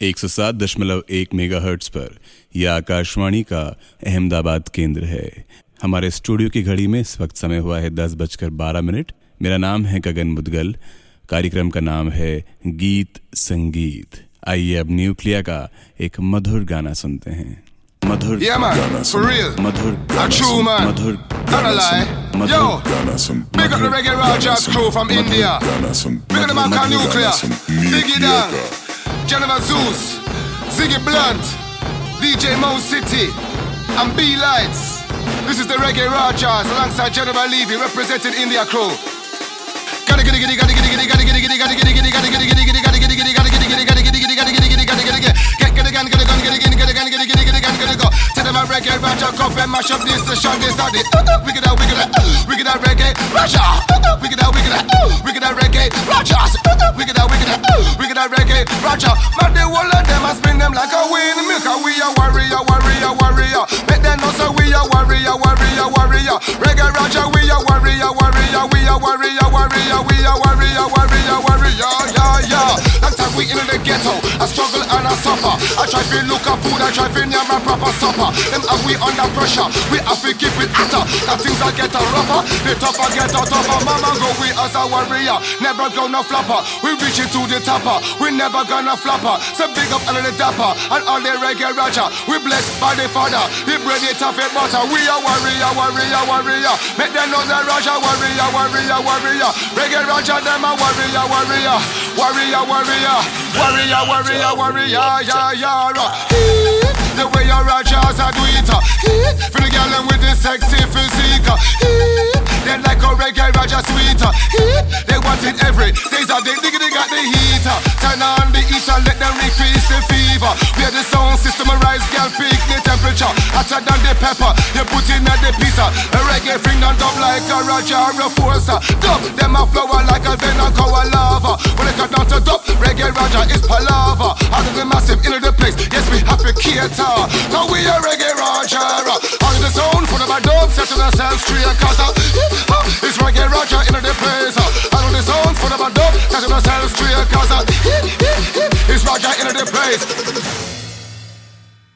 107.1 megahertz पर यह आकाशवाणी का अहमदाबाद केंद्र है हमारे स्टूडियो की घड़ी में इस वक्त समय हुआ है दस बजकर बारह मिनट मेरा नाम है गगन मुदगल कार्यक्रम का नाम है गीत संगीत आइए अब न्यूक्लिया का एक मधुर गाना सुनते हैं मधुर Yeah, man, गाना for real. मधुर A गाना true man. मधुर गाना lie. मधुर Yo, गाना सुन- big up the Reggae soon- crew from India. Big up the man Nuclear. Biggie Down. General Zooz, Ziggy Blunt, DJ Mo City, and B Lights. This is the Reggae Rajahs alongside General Levy representing India Crew. Gotta get it, get it, gotta get it, get it, gotta get it, get it, gotta get it, get it, gotta get it, get it, gotta get it, get it, gotta get it, get it, get it, gotta get it, get it, gotta get it, get it, gotta get it, get it, gotta get it, Tell them I reggae Rajah cup and mash up out, reggae Rajah. Wicked out, out, Rajah. Man, the whole of them a spin them like a windmill, 'cause we a warrior, warrior, warrior. Make them know say we a warrior, warrior, warrior. Reggae Rajah, we a warrior, warrior, we a warrior, warrior, we a warrior, warrior, warrior, yeah, yeah. Long time we in the ghetto, I struggle and I suffer. I try to look at food, I try to near my proper supper. Them and we under pressure, we have to keep it hotter. That things are get rougher, the tougher get a tougher. Mama go we as a warrior, never gonna flopper. We reach it to the topper, we never gonna flopper. So big up under the dapper and all the reggae rajah. We blessed by the father, the bread it tough it butter. We a warrior, warrior, warrior. Make them know the rajah, warrior, warrior, warrior. Reggae rajah, them a warrior, warrior, warrior, warrior, warrior, warrior, warrior, yeah, yeah. The way your rajahs a do it, uh. for the girl with the sexy physique. They like a reggae rajah sweet. They want it every days the day. They got the heat. Turn on the heat and Hotter than the pepper, you put in at the pizza. A reggae thing done dub like a Roger or a force. Dub them a flower like a venom cow lava. When they cut down to dub, reggae Rajah is palava. Out of the massive into the place, yes we have to cater. Now we a reggae Rajah. Out of the zone, full of a dub, setting ourselves straight. Cause uh, it's reggae Rajah into the place. Out of the zone, full of a dub, setting ourselves straight. Cause uh, it's Rajah into the place.